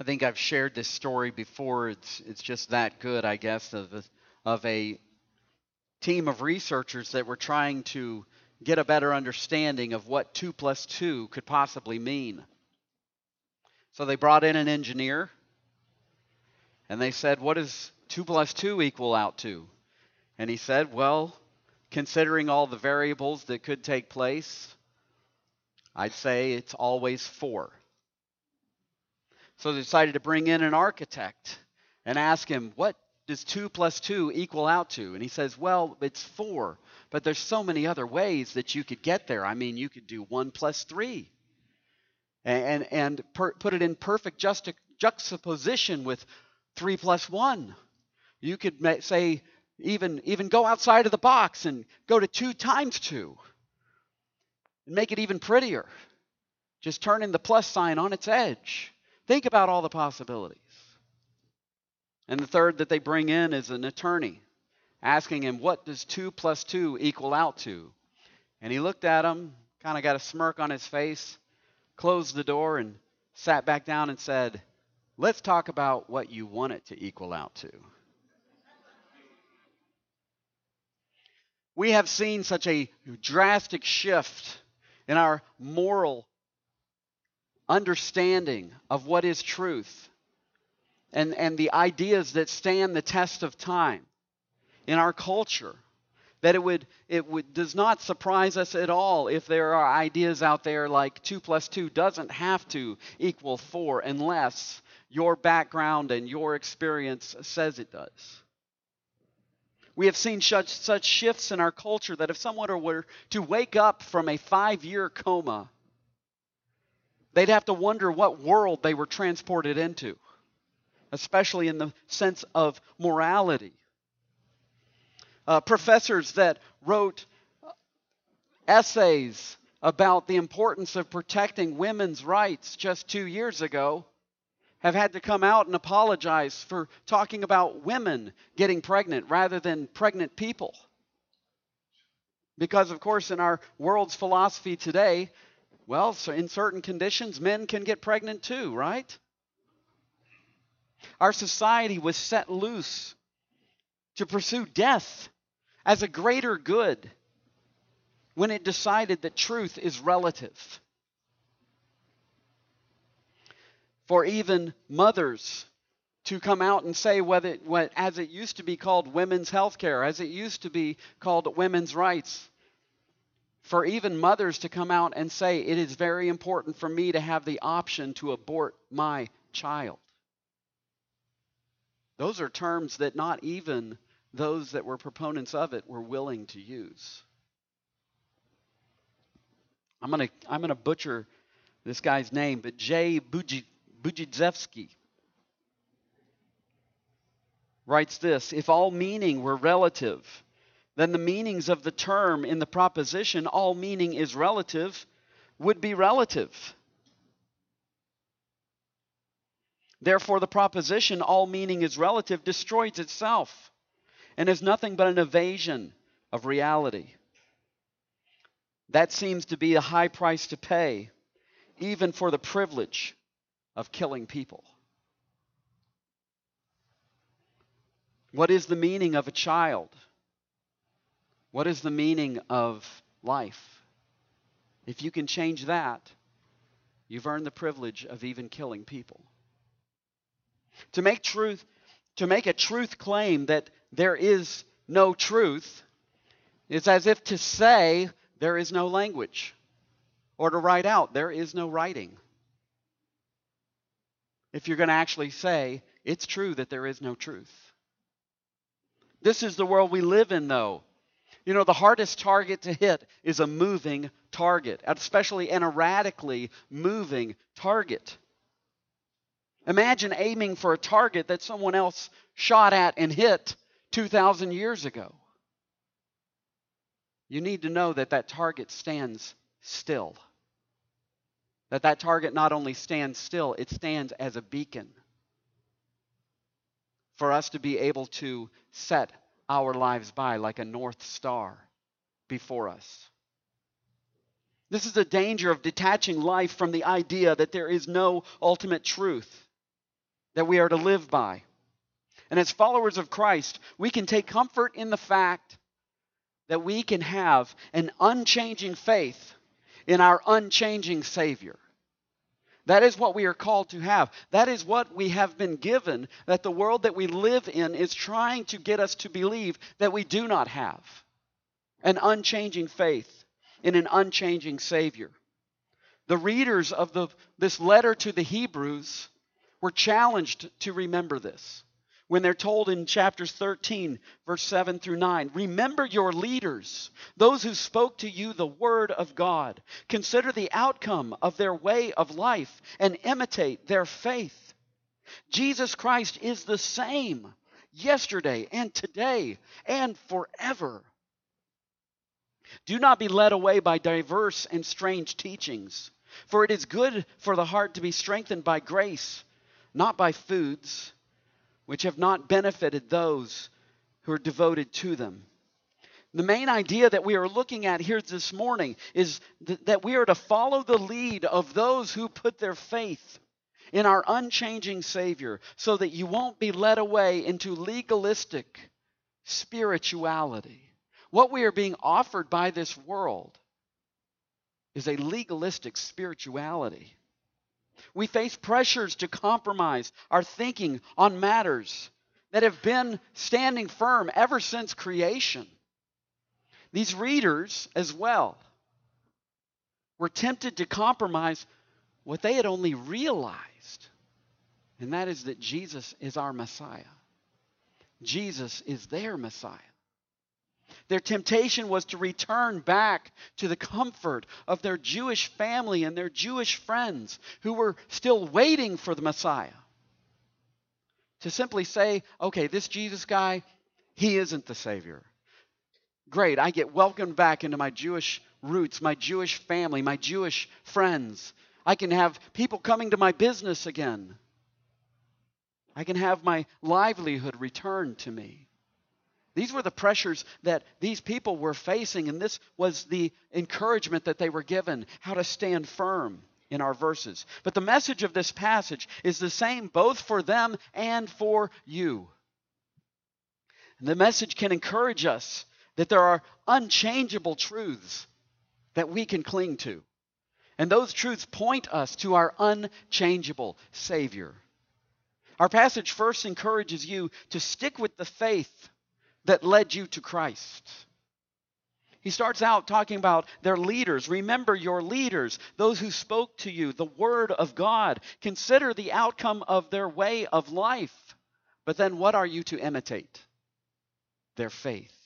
I think I've shared this story before. It's it's just that good, I guess, of a, of a team of researchers that were trying to get a better understanding of what two plus two could possibly mean. So they brought in an engineer, and they said, "What does two plus two equal out to?" And he said, "Well, considering all the variables that could take place, I'd say it's always four. So they decided to bring in an architect and ask him, what does 2 plus 2 equal out to? And he says, well, it's 4, but there's so many other ways that you could get there. I mean, you could do 1 plus 3 and, and, and per, put it in perfect juxta, juxtaposition with 3 plus 1. You could say, even, even go outside of the box and go to 2 times 2 and make it even prettier. Just turning the plus sign on its edge. Think about all the possibilities. And the third that they bring in is an attorney, asking him, What does 2 plus 2 equal out to? And he looked at him, kind of got a smirk on his face, closed the door, and sat back down and said, Let's talk about what you want it to equal out to. We have seen such a drastic shift in our moral understanding of what is truth and, and the ideas that stand the test of time in our culture that it would it would does not surprise us at all if there are ideas out there like 2 plus 2 doesn't have to equal 4 unless your background and your experience says it does. We have seen such, such shifts in our culture that if someone were to wake up from a five year coma They'd have to wonder what world they were transported into, especially in the sense of morality. Uh, professors that wrote essays about the importance of protecting women's rights just two years ago have had to come out and apologize for talking about women getting pregnant rather than pregnant people. Because, of course, in our world's philosophy today, well, so in certain conditions, men can get pregnant too, right? Our society was set loose to pursue death as a greater good when it decided that truth is relative. For even mothers to come out and say whether as it used to be called women's health care, as it used to be called women's rights, for even mothers to come out and say, It is very important for me to have the option to abort my child. Those are terms that not even those that were proponents of it were willing to use. I'm going to I'm to butcher this guy's name, but Jay Budziszewski writes this If all meaning were relative, then the meanings of the term in the proposition, all meaning is relative, would be relative. Therefore, the proposition, all meaning is relative, destroys itself and is nothing but an evasion of reality. That seems to be a high price to pay, even for the privilege of killing people. What is the meaning of a child? What is the meaning of life? If you can change that, you've earned the privilege of even killing people. To make truth to make a truth claim that there is no truth is as if to say there is no language or to write out there is no writing. If you're going to actually say it's true that there is no truth. This is the world we live in though. You know, the hardest target to hit is a moving target, especially an erratically moving target. Imagine aiming for a target that someone else shot at and hit 2,000 years ago. You need to know that that target stands still. That that target not only stands still, it stands as a beacon for us to be able to set our lives by like a north star before us. This is the danger of detaching life from the idea that there is no ultimate truth. that we are to live by. And as followers of Christ, we can take comfort in the fact that we can have an unchanging faith in our unchanging Savior. That is what we are called to have. That is what we have been given, that the world that we live in is trying to get us to believe that we do not have an unchanging faith in an unchanging Savior. The readers of the, this letter to the Hebrews were challenged to remember this when they're told in chapters 13, verse 7 through 9 Remember your leaders, those who spoke to you the word of God. Consider the outcome of their way of life and imitate their faith. Jesus Christ is the same yesterday and today and forever. Do not be led away by diverse and strange teachings, for it is good for the heart to be strengthened by grace, not by foods which have not benefited those who are devoted to them. The main idea that we are looking at here this morning is th- that we are to follow the lead of those who put their faith in our unchanging Savior so that you won't be led away into legalistic spirituality. What we are being offered by this world is a legalistic spirituality. We face pressures to compromise our thinking on matters that have been standing firm ever since creation. These readers, as well, were tempted to compromise what they had only realized, and that is that Jesus is our Messiah. Jesus is their Messiah. Their temptation was to return back to the comfort of their Jewish family and their Jewish friends who were still waiting for the Messiah. To simply say, okay, this Jesus guy, he isn't the Savior. Great, I get welcomed back into my Jewish roots, my Jewish family, my Jewish friends. I can have people coming to my business again. I can have my livelihood returned to me. These were the pressures that these people were facing, and this was the encouragement that they were given how to stand firm in our verses. But the message of this passage is the same both for them and for you. And the message can encourage us that there are unchangeable truths that we can cling to. And those truths point us to our unchangeable Savior. Our passage first encourages you to stick with the faith that led you to Christ. He starts out talking about their leaders. Remember your leaders, those who spoke to you the word of God. Consider the outcome of their way of life. But then what are you to imitate? Their faith.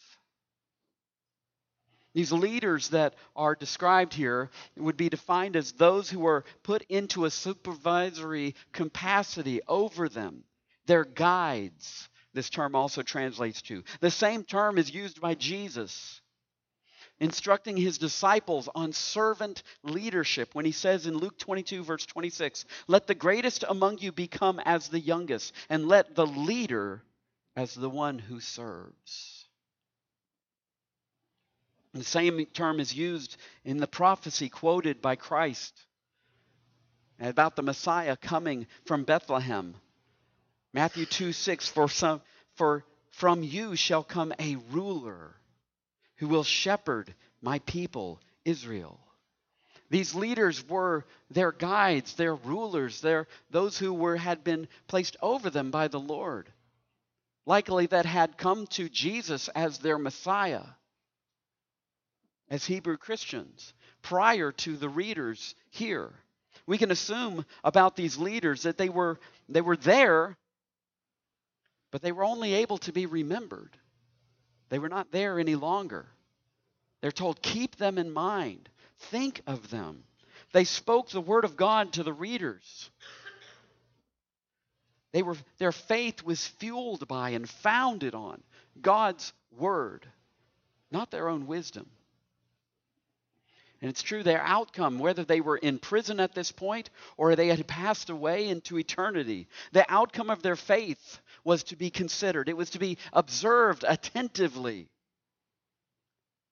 These leaders that are described here would be defined as those who are put into a supervisory capacity over them. They're guides, this term also translates to. The same term is used by Jesus instructing his disciples on servant leadership when he says in Luke 22, verse 26, Let the greatest among you become as the youngest, and let the leader as the one who serves. The same term is used in the prophecy quoted by Christ about the Messiah coming from Bethlehem Matthew 2 6, for, some, for from you shall come a ruler who will shepherd my people Israel. These leaders were their guides, their rulers, their, those who were, had been placed over them by the Lord. Likely that had come to Jesus as their Messiah, as Hebrew Christians, prior to the readers here. We can assume about these leaders that they were, they were there but they were only able to be remembered. They were not there any longer. They're told, keep them in mind, think of them. They spoke the word of God to the readers. They were, their faith was fueled by and founded on God's word, not their own wisdom. And it's true, their outcome, whether they were in prison at this point or they had passed away into eternity, the outcome of their faith was to be considered, it was to be observed attentively.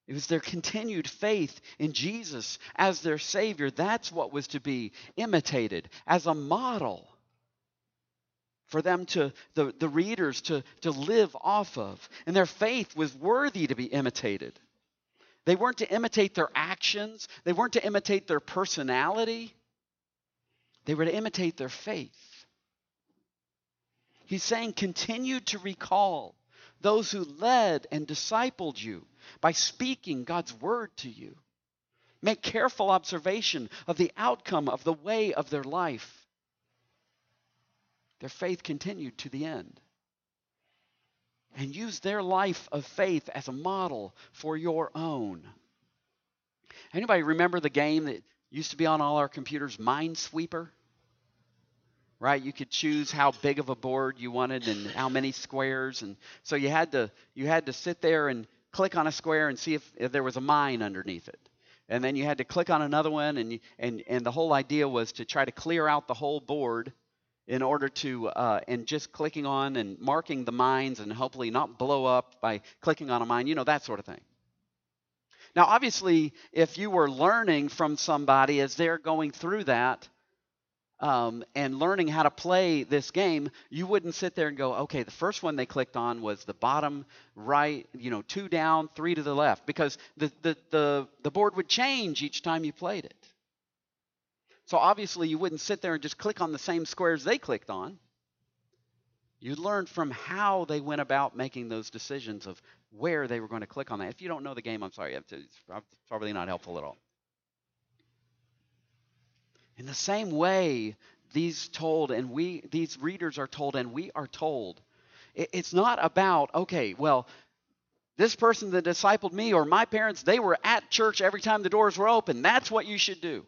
It was their continued faith in Jesus as their Savior. That's what was to be imitated as a model for them to, the, the readers to, to live off of. And their faith was worthy to be imitated. They weren't to imitate their actions, they weren't to imitate their personality, they were to imitate their faith. He's saying, continue to recall those who led and discipled you by speaking God's word to you. Make careful observation of the outcome of the way of their life. Their faith continued to the end. And use their life of faith as a model for your own. Anybody remember the game that used to be on all our computers, Minesweeper? right? You could choose how big of a board you wanted and how many squares, and so you had to you had to sit there and click on a square and see if, if there was a mine underneath it, and then you had to click on another one, and you, and and the whole idea was to try to clear out the whole board in order to uh, and just clicking on and marking the mines and hopefully not blow up by clicking on a mine, you know that sort of thing. Now, obviously, if you were learning from somebody as they're going through that, um, and learning how to play this game, you wouldn't sit there and go, okay, the first one they clicked on was the bottom right, you know, two down, three to the left, because the, the, the, the board would change each time you played it. So obviously, you wouldn't sit there and just click on the same squares they clicked on. You'd learn from how they went about making those decisions of where they were going to click on that. If you don't know the game, I'm sorry, it's probably not helpful at all. In the same way, these told and we these readers are told and we are told. It's not about, okay, well, this person that discipled me or my parents, they were at church every time the doors were open. That's what you should do.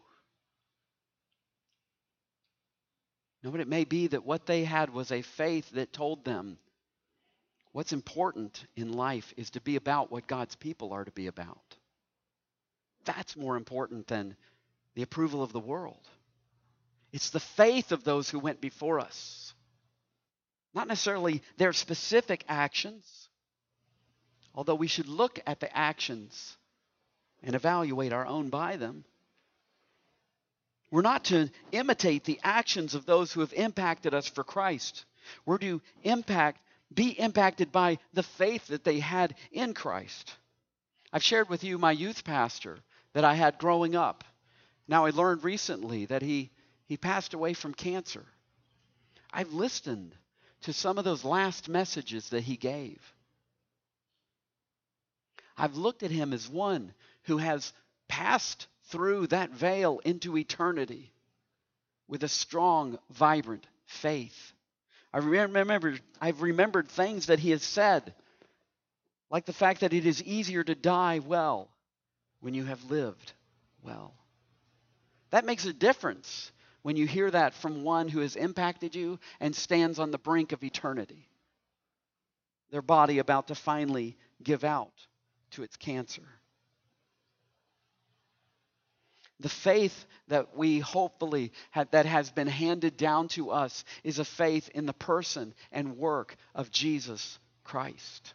But it may be that what they had was a faith that told them what's important in life is to be about what God's people are to be about. That's more important than the approval of the world. It's the faith of those who went before us, not necessarily their specific actions, although we should look at the actions and evaluate our own by them. We're not to imitate the actions of those who have impacted us for Christ. We're to impact, be impacted by the faith that they had in Christ. I've shared with you my youth pastor that I had growing up. Now I learned recently that he he passed away from cancer. I've listened to some of those last messages that he gave. I've looked at him as one who has passed through that veil into eternity with a strong, vibrant faith. I remember, I've remembered things that he has said, like the fact that it is easier to die well when you have lived well. That makes a difference when you hear that from one who has impacted you and stands on the brink of eternity. Their body about to finally give out to its cancer. The faith that we hopefully have, that has been handed down to us is a faith in the person and work of Jesus Christ.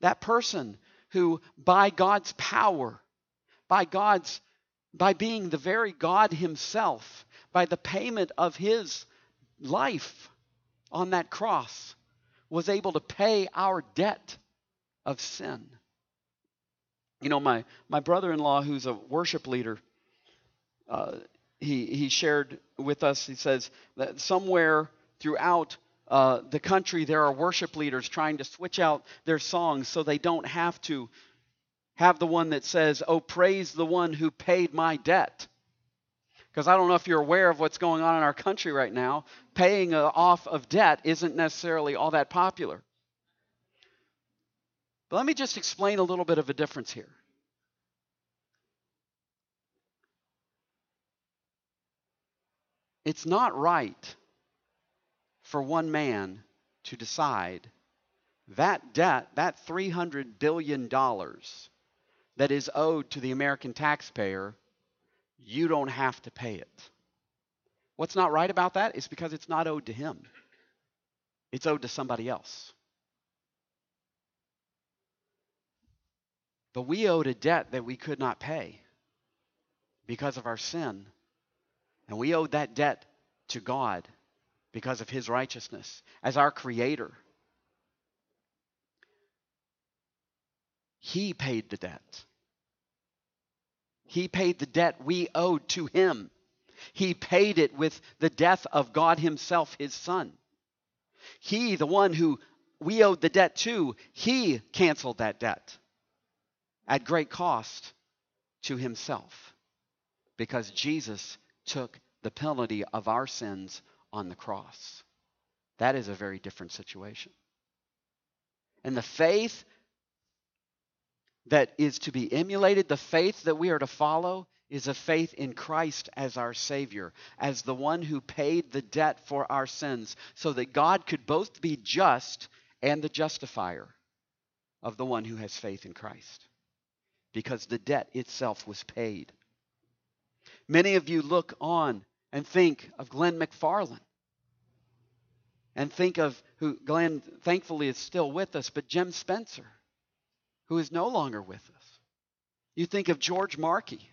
That person who, by God's power, by God's by being the very God Himself, by the payment of His life on that cross, was able to pay our debt of sin. You know, my, my brother in law, who's a worship leader, uh, he, he shared with us, he says that somewhere throughout uh, the country there are worship leaders trying to switch out their songs so they don't have to have the one that says, Oh, praise the one who paid my debt. Because I don't know if you're aware of what's going on in our country right now. Paying off of debt isn't necessarily all that popular. But let me just explain a little bit of a difference here. It's not right for one man to decide that debt, that $300 billion, that is owed to the American taxpayer, you don't have to pay it. What's not right about that is because it's not owed to him, it's owed to somebody else. But we owed a debt that we could not pay because of our sin. And we owed that debt to God. because of his righteousness as our creator. He paid the debt. He paid the debt we owed to him. He paid it with the death of God Himself, His Son. He, the one who we owed the debt to, He canceled that debt at great cost to Himself because Jesus took the penalty of our sins on the cross. That is a very different situation. And the faith that is to be emulated, the faith that we are to follow, is a faith in Christ as our Savior, as the one who paid the debt for our sins, so that God could both be just and the justifier of the one who has faith in Christ, because the debt itself was paid. Many of you look on and think of Glenn McFarland and think of who Glenn thankfully is still with us, but Jim Spencer, who is no longer with us. You think of George Markey,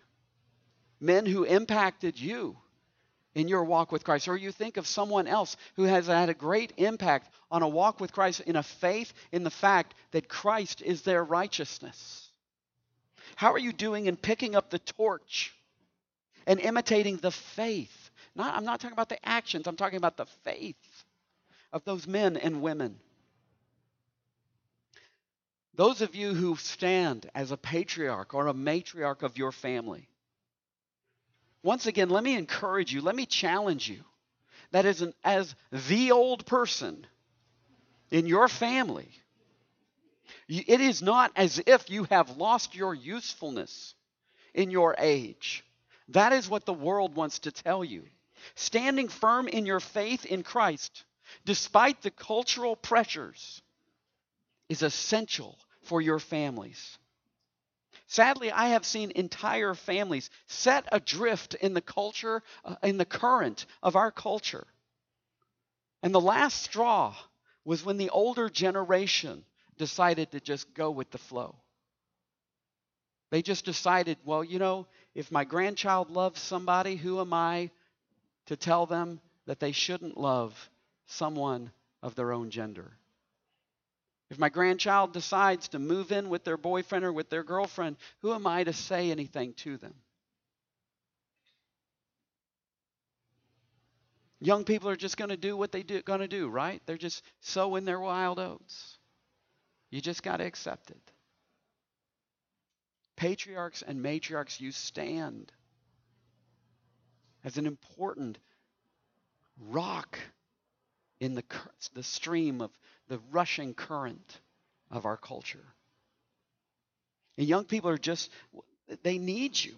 men who impacted you in your walk with Christ, or you think of someone else who has had a great impact on a walk with Christ in a faith in the fact that Christ is their righteousness. How are you doing in picking up the torch and imitating the faith? Not, I'm not talking about the actions, I'm talking about the faith of those men and women. Those of you who stand as a patriarch or a matriarch of your family, once again, let me encourage you, let me challenge you that as, an, as the old person in your family, it is not as if you have lost your usefulness in your age. That is what the world wants to tell you. Standing firm in your faith in Christ, despite the cultural pressures, is essential for your families. Sadly, I have seen entire families set adrift in the culture, uh, in the current of our culture. And the last straw was when the older generation decided to just go with the flow. They just decided, well, you know, if my grandchild loves somebody, who am I to tell them that they shouldn't love someone of their own gender? If my grandchild decides to move in with their boyfriend or with their girlfriend, who am I to say anything to them? Young people are just going to do what they're going to do, right? They're just sowing their wild oats. You just got to accept it. Patriarchs and matriarchs, you stand as an important rock in the, the stream of the rushing current of our culture. And young people are just, they need you.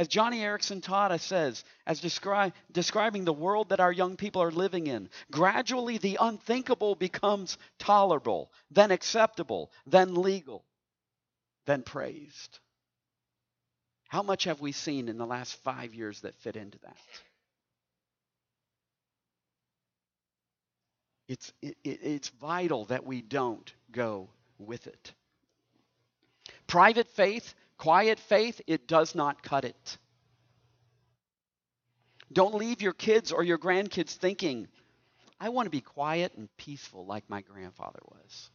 As Joni Eareckson Tada says, as descri- describing the world that our young people are living in, gradually the unthinkable becomes tolerable, then acceptable, then legal, then praised. How much have we seen in the last five years that fit into that? It's, it, it's vital that we don't go with it. Private faith, quiet faith, it does not cut it. Don't leave your kids or your grandkids thinking, I want to be quiet and peaceful like my grandfather was.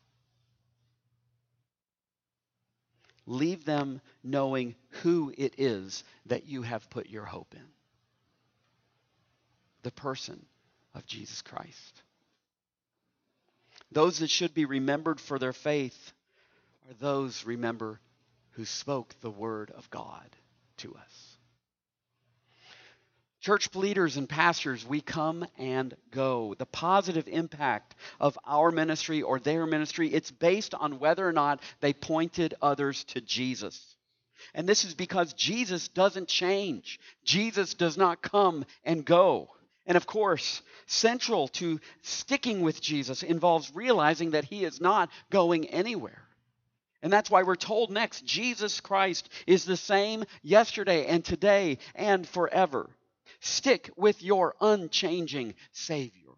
Leave them knowing who it is that you have put your hope in the person of Jesus Christ. Those that should be remembered for their faith are those, remember, who spoke the word of God to us. Church leaders and pastors, we come and go. The positive impact of our ministry or their ministry, it's based on whether or not they pointed others to Jesus. And this is because Jesus doesn't change. Jesus does not come and go. And of course, central to sticking with Jesus involves realizing that he is not going anywhere. And that's why we're told next Jesus Christ is the same yesterday and today and forever. Stick with your unchanging Savior.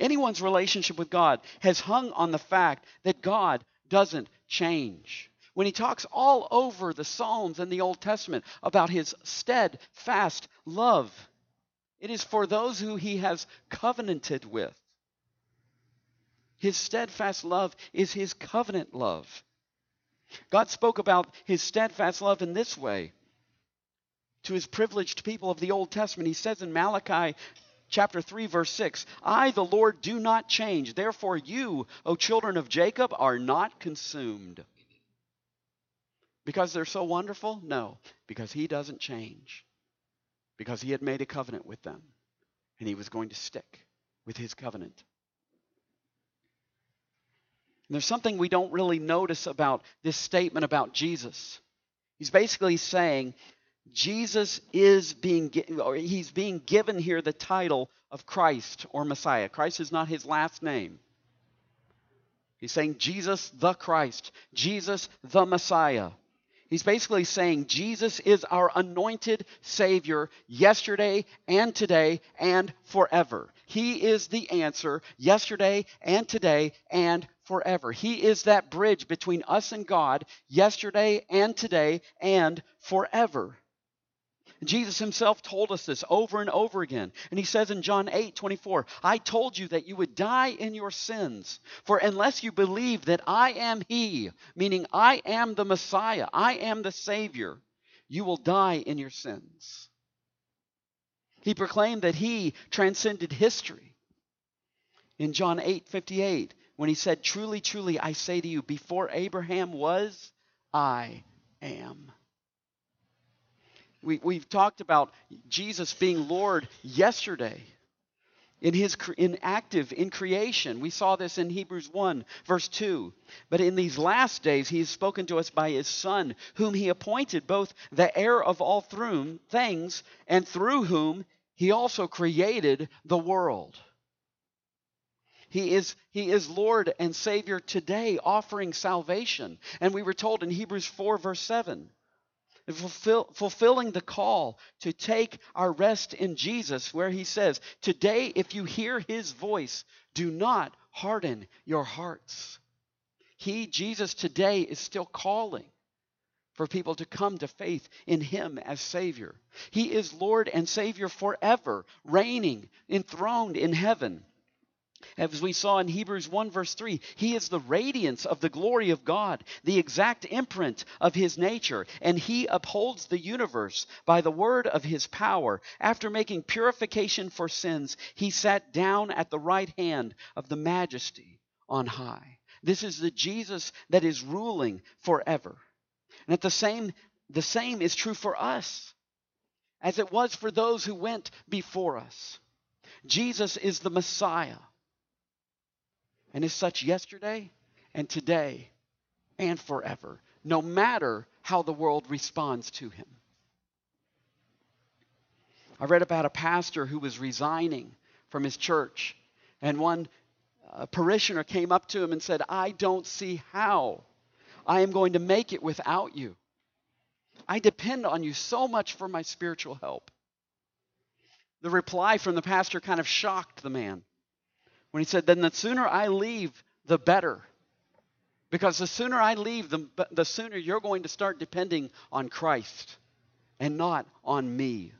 Anyone's relationship with God has hung on the fact that God doesn't change when he talks all over the Psalms and the Old Testament about his steadfast love. It is for those who he has covenanted with. His steadfast love is his covenant love. God spoke about his steadfast love in this way to his privileged people of the Old Testament. He says in Malachi chapter 3 verse 6, "I the Lord do not change. Therefore you, O children of Jacob, are not consumed." Because they're so wonderful? No, because he doesn't change. Because he had made a covenant with them and he was going to stick with his covenant. And there's something we don't really notice about this statement about Jesus. He's basically saying Jesus is being or he's being given here the title of Christ or Messiah. Christ is not his last name. He's saying Jesus the Christ, Jesus the Messiah. He's basically saying Jesus is our anointed Savior yesterday and today and forever. He is the answer yesterday and today and forever. He is that bridge between us and God yesterday and today and forever. Jesus himself told us this over and over again. And he says in John 8 24, I told you that you would die in your sins. For unless you believe that I am he, meaning I am the Messiah, I am the Savior, you will die in your sins. He proclaimed that he transcended history. In John 8 58, when he said, Truly, truly, I say to you, before Abraham was, I am. We, we've talked about Jesus being Lord yesterday in his in active in creation. We saw this in hebrews 1 verse 2 but in these last days he has spoken to us by his son whom he appointed both the heir of all through things and through whom he also created the world he is, he is Lord and Savior today, offering salvation. And we were told in Hebrews 4, verse 7 fulfill, fulfilling the call to take our rest in Jesus, where he says, Today, if you hear his voice, do not harden your hearts. He, Jesus, today is still calling for people to come to faith in him as Savior. He is Lord and Savior forever, reigning, enthroned in heaven. As we saw in Hebrews 1, verse 3, he is the radiance of the glory of God, the exact imprint of his nature, and he upholds the universe by the word of his power. After making purification for sins, he sat down at the right hand of the majesty on high. This is the Jesus that is ruling forever. And at the same, the same is true for us, as it was for those who went before us. Jesus is the Messiah and is such yesterday and today and forever, no matter how the world responds to him. I read about a pastor who was resigning from his church, and one uh, parishioner came up to him and said, I don't see how I am going to make it without you. I depend on you so much for my spiritual help. The reply from the pastor kind of shocked the man when he said, Then the sooner I leave, the better. Because the sooner I leave, the, the sooner you're going to start depending on Christ and not on me.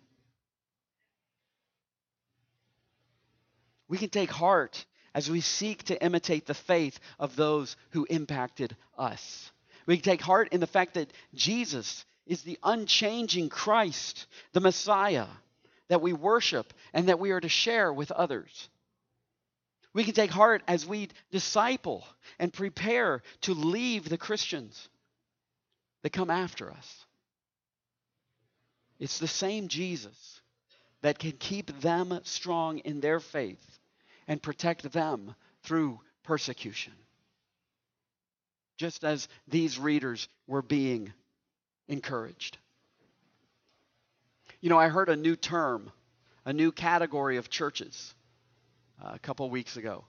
We can take heart as we seek to imitate the faith of those who impacted us. We can take heart in the fact that Jesus is the unchanging Christ, the Messiah that we worship and that we are to share with others. We can take heart as we disciple and prepare to leave the Christians that come after us. It's the same Jesus that can keep them strong in their faith and protect them through persecution. Just as these readers were being encouraged. You know, I heard a new term, a new category of churches a couple weeks ago.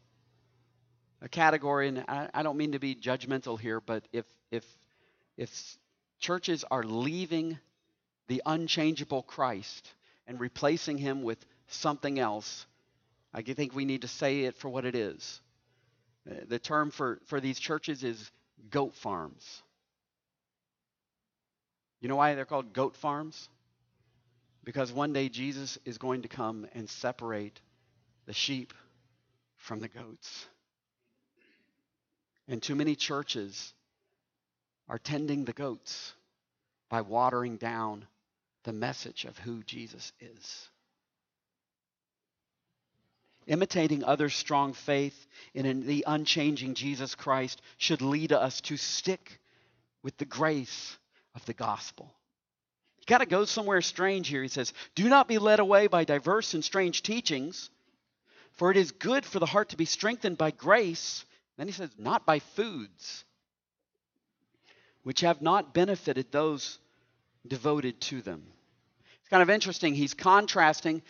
A category, and I, I don't mean to be judgmental here, but if if if churches are leaving the unchangeable Christ and replacing him with something else, I think we need to say it for what it is. The term for, for these churches is goat farms. You know why they're called goat farms? Because one day Jesus is going to come and separate the sheep from the goats. And too many churches are tending the goats by watering down the message of who Jesus is. Imitating others' strong faith in the unchanging Jesus Christ should lead us to stick with the grace of the gospel. You got to go somewhere strange here. He says, Do not be led away by diverse and strange teachings, for it is good for the heart to be strengthened by grace. Then he says, Not by foods, which have not benefited those devoted to them. It's kind of interesting. He's contrasting.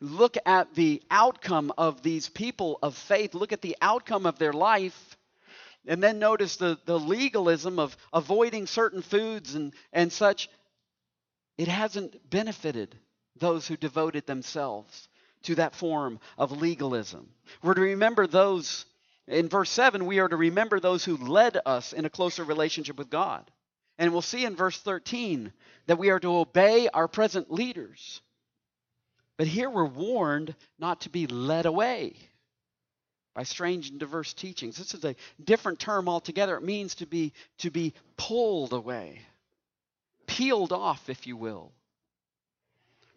Look at the outcome of these people of faith. Look at the outcome of their life. And then notice the, the legalism of avoiding certain foods and, and such. It hasn't benefited those who devoted themselves to that form of legalism. We're to remember those, in verse 7, we are to remember those who led us in a closer relationship with God. And we'll see in verse 13 that we are to obey our present leaders. But here we're warned not to be led away by strange and diverse teachings. This is a different term altogether. It means to be to be pulled away, peeled off, if you will.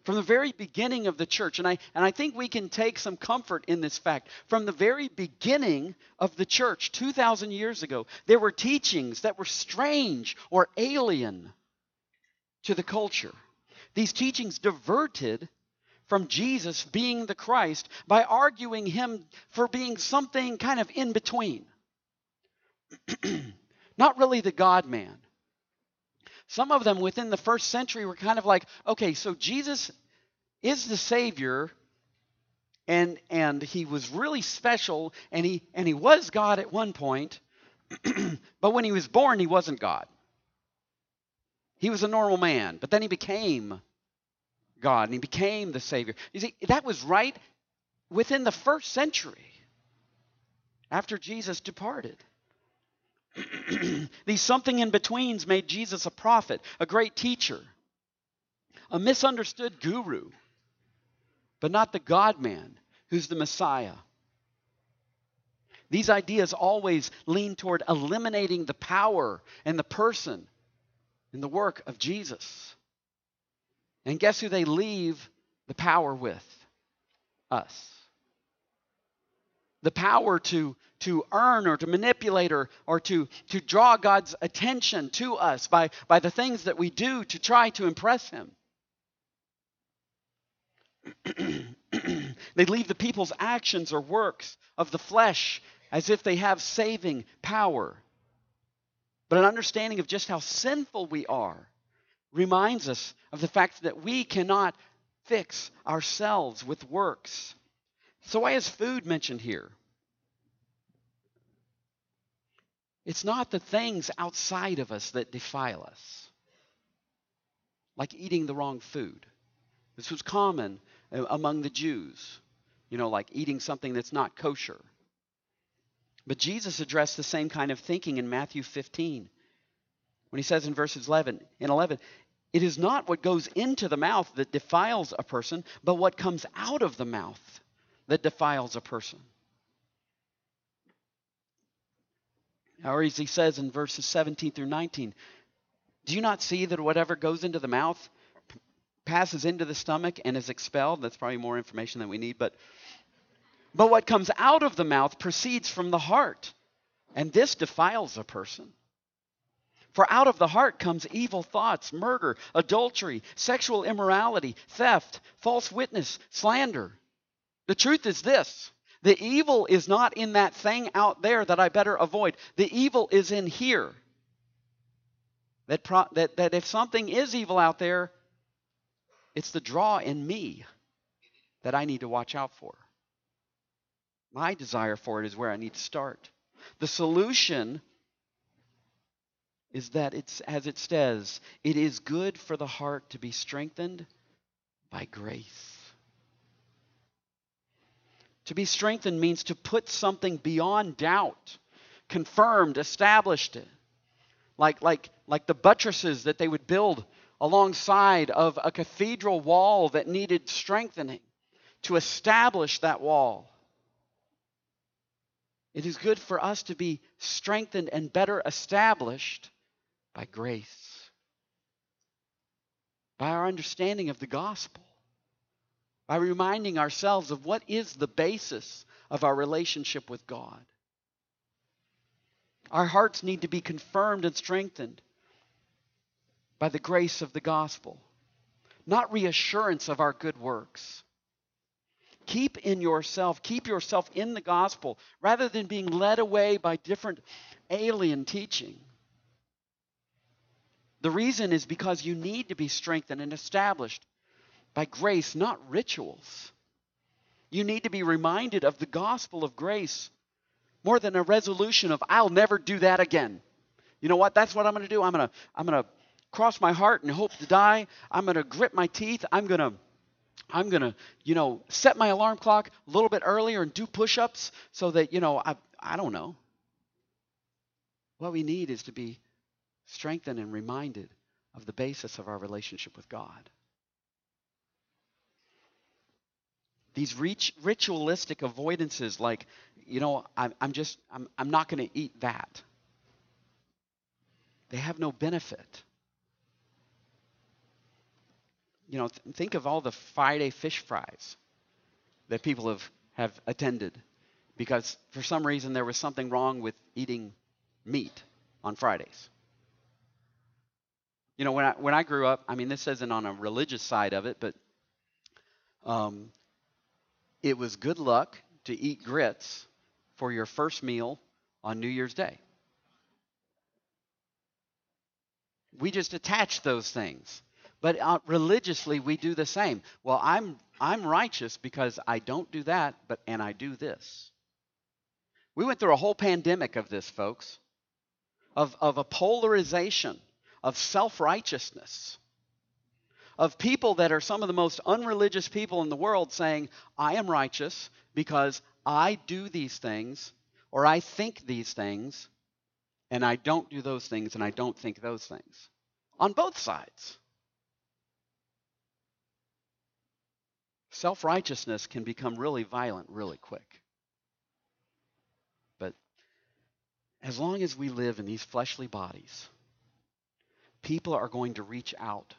From the very beginning of the church, and I, and I think we can take some comfort in this fact. From the very beginning of the church, 2,000 years ago, there were teachings that were strange or alien to the culture. These teachings diverted from Jesus being the Christ by arguing him for being something kind of in between. Not really the God man. Some of them within the first century were kind of like, okay, so Jesus is the Savior, and and he was really special, and he and he was God at one point, but when he was born, he wasn't God. He was a normal man, but then he became God, and he became the Savior. You see, that was right within the first century after Jesus departed. These something in betweens made Jesus a prophet, a great teacher, a misunderstood guru, but not the God man who's the Messiah. These ideas always lean toward eliminating the power and the person and the work of Jesus. And guess who they leave the power with? Us the power to, to earn or to manipulate or, or to, to draw God's attention to us by, by the things that we do to try to impress Him. they leave the people's actions or works of the flesh as if they have saving power. But an understanding of just how sinful we are reminds us of the fact that we cannot fix ourselves with works. So, why is food mentioned here? It's not the things outside of us that defile us, like eating the wrong food. This was common uh, among the Jews, you know, like eating something that's not kosher. But Jesus addressed the same kind of thinking in Matthew 15 when he says in verses 11 in 11 it is not what goes into the mouth that defiles a person but what comes out of the mouth that defiles a person. Or as he says in verses 17 through 19, do you not see that whatever goes into the mouth passes into the stomach and is expelled? That's probably more information than we need, but but what comes out of the mouth proceeds from the heart, and this defiles a person. For out of the heart comes evil thoughts, murder, adultery, sexual immorality, theft, false witness, slander. The truth is this the evil is not in that thing out there that I better avoid. The evil is in here. That, pro- that, that if something is evil out there, it's the draw in me that I need to watch out for. My desire for it is where I need to start. The solution is that it's, as it says, it is good for the heart to be strengthened by grace. To be strengthened means to put something beyond doubt, confirmed, established. it. Like, like, like the buttresses that they would build alongside of a cathedral wall that needed strengthening to establish that wall. It is good for us to be strengthened and better established by grace, by our understanding of the gospel, by reminding ourselves of what is the basis of our relationship with God. Our hearts need to be confirmed and strengthened by the grace of the gospel, not reassurance of our good works. Keep in yourself, keep yourself in the gospel rather than being led away by different alien teaching. The reason is because you need to be strengthened and established by grace, not rituals. You need to be reminded of the gospel of grace more than a resolution of I'll never do that again. You know what? That's what I'm going to do. I'm going to I'm going to cross my heart and hope to die. I'm going to grit my teeth. I'm going to I'm going to, you know, set my alarm clock a little bit earlier and do push-ups so that, you know, I I don't know. What we need is to be strengthened and reminded of the basis of our relationship with God. These ritualistic avoidances, like, you know, I'm, I'm just, I'm, I'm not going to eat that, they have no benefit. You know, th- think of all the Friday fish fries that people have, have attended because for some reason there was something wrong with eating meat on Fridays. You know, when I, when I grew up, I mean, this isn't on a religious side of it, but um, it was good luck to eat grits for your first meal on New Year's Day. We just attach those things. But uh, religiously, we do the same. Well, I'm, I'm righteous because I don't do that, but and I do this. We went through a whole pandemic of this, folks, of, of a polarization of self righteousness of people that are some of the most unreligious people in the world saying, I am righteous because I do these things or I think these things and I don't do those things and I don't think those things. On both sides. Self righteousness can become really violent really quick. But as long as we live in these fleshly bodies, people are going to reach out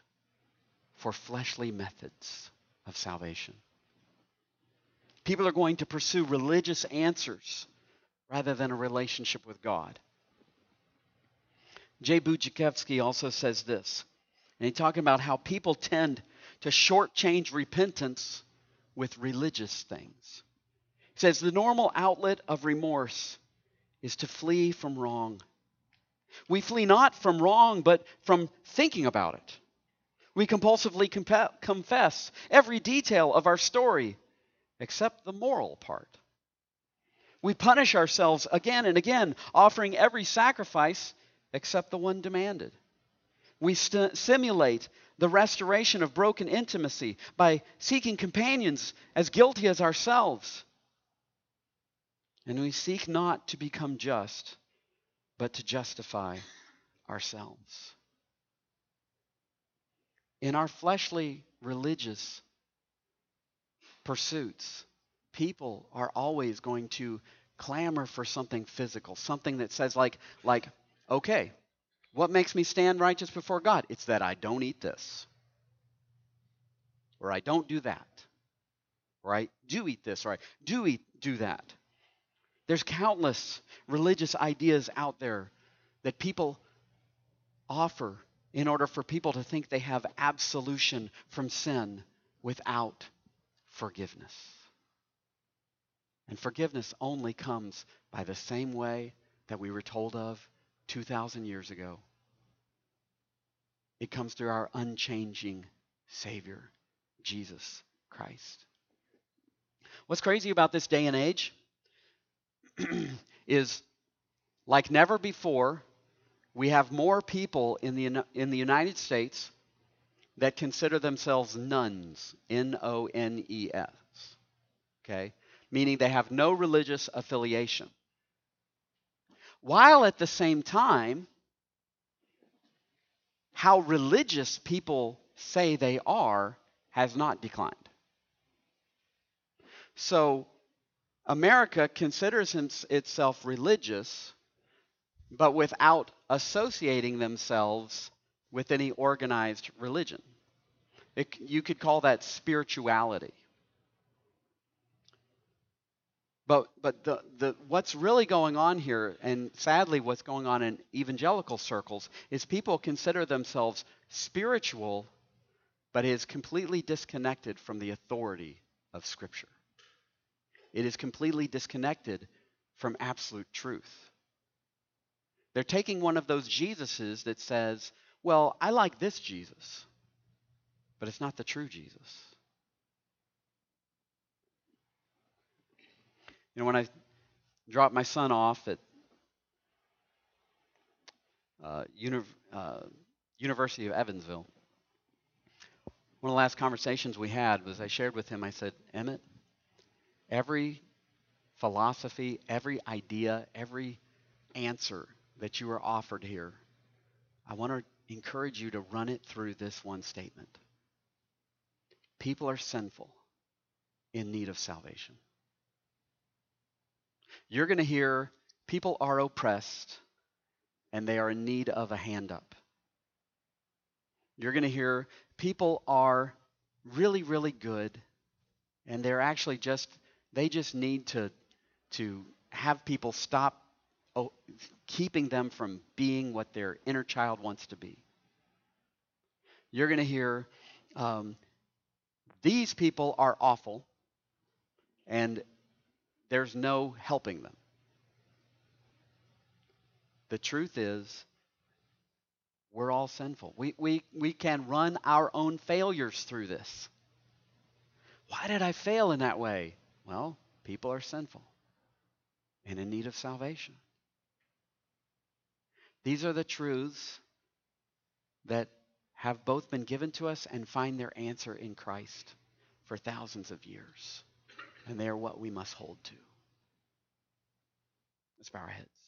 for fleshly methods of salvation. People are going to pursue religious answers rather than a relationship with God. Jay Budziszewski also says this, and he's talking about how people tend to shortchange repentance with religious things. He says the normal outlet of remorse is to flee from wrong. We flee not from wrong, but from thinking about it. We compulsively comp- confess every detail of our story except the moral part. We punish ourselves again and again, offering every sacrifice except the one demanded. We st- simulate the restoration of broken intimacy by seeking companions as guilty as ourselves. And we seek not to become just, but to justify ourselves in our fleshly religious pursuits, people are always going to clamor for something physical, something that says like like okay, what makes me stand righteous before God? It's that I don't eat this. Or I don't do that. Or I do eat this or I do eat do that. There's countless religious ideas out there that people offer in order for people to think they have absolution from sin without forgiveness. And forgiveness only comes by the same way that we were told of 2,000 years ago. It comes through our unchanging Savior, Jesus Christ. What's crazy about this day and age is like never before, we have more people in the, in the United States that consider themselves nuns, N O N E S. Okay? Meaning they have no religious affiliation. While at the same time, how religious people say they are has not declined. So, America considers itself religious, but without associating themselves with any organized religion. It, you could call that spirituality. But, but the, the, what's really going on here, and sadly what's going on in evangelical circles, is people consider themselves spiritual, but is completely disconnected from the authority of Scripture. It is completely disconnected from absolute truth. They're taking one of those Jesuses that says, well, I like this Jesus, but it's not the true Jesus. You know, when I dropped my son off at uh, uh, University of Evansville, one of the last conversations we had was I shared with him, I said, Emmett, every philosophy, every idea, every answer that you are offered here, I want to encourage you to run it through this one statement. People are sinful in need of salvation. You're going to hear people are oppressed and they are in need of a hand up. You're going to hear people are really, really good and they're actually just, they just need to, to have people stop keeping them from being what their inner child wants to be. You're going to hear um, these people are awful and there's no helping them. The truth is, we're all sinful. We, we, we can run our own failures through this. Why did I fail in that way? Well, people are sinful and in need of salvation. These are the truths that have both been given to us and find their answer in Christ for thousands of years and they are what we must hold to. Let's bow our heads.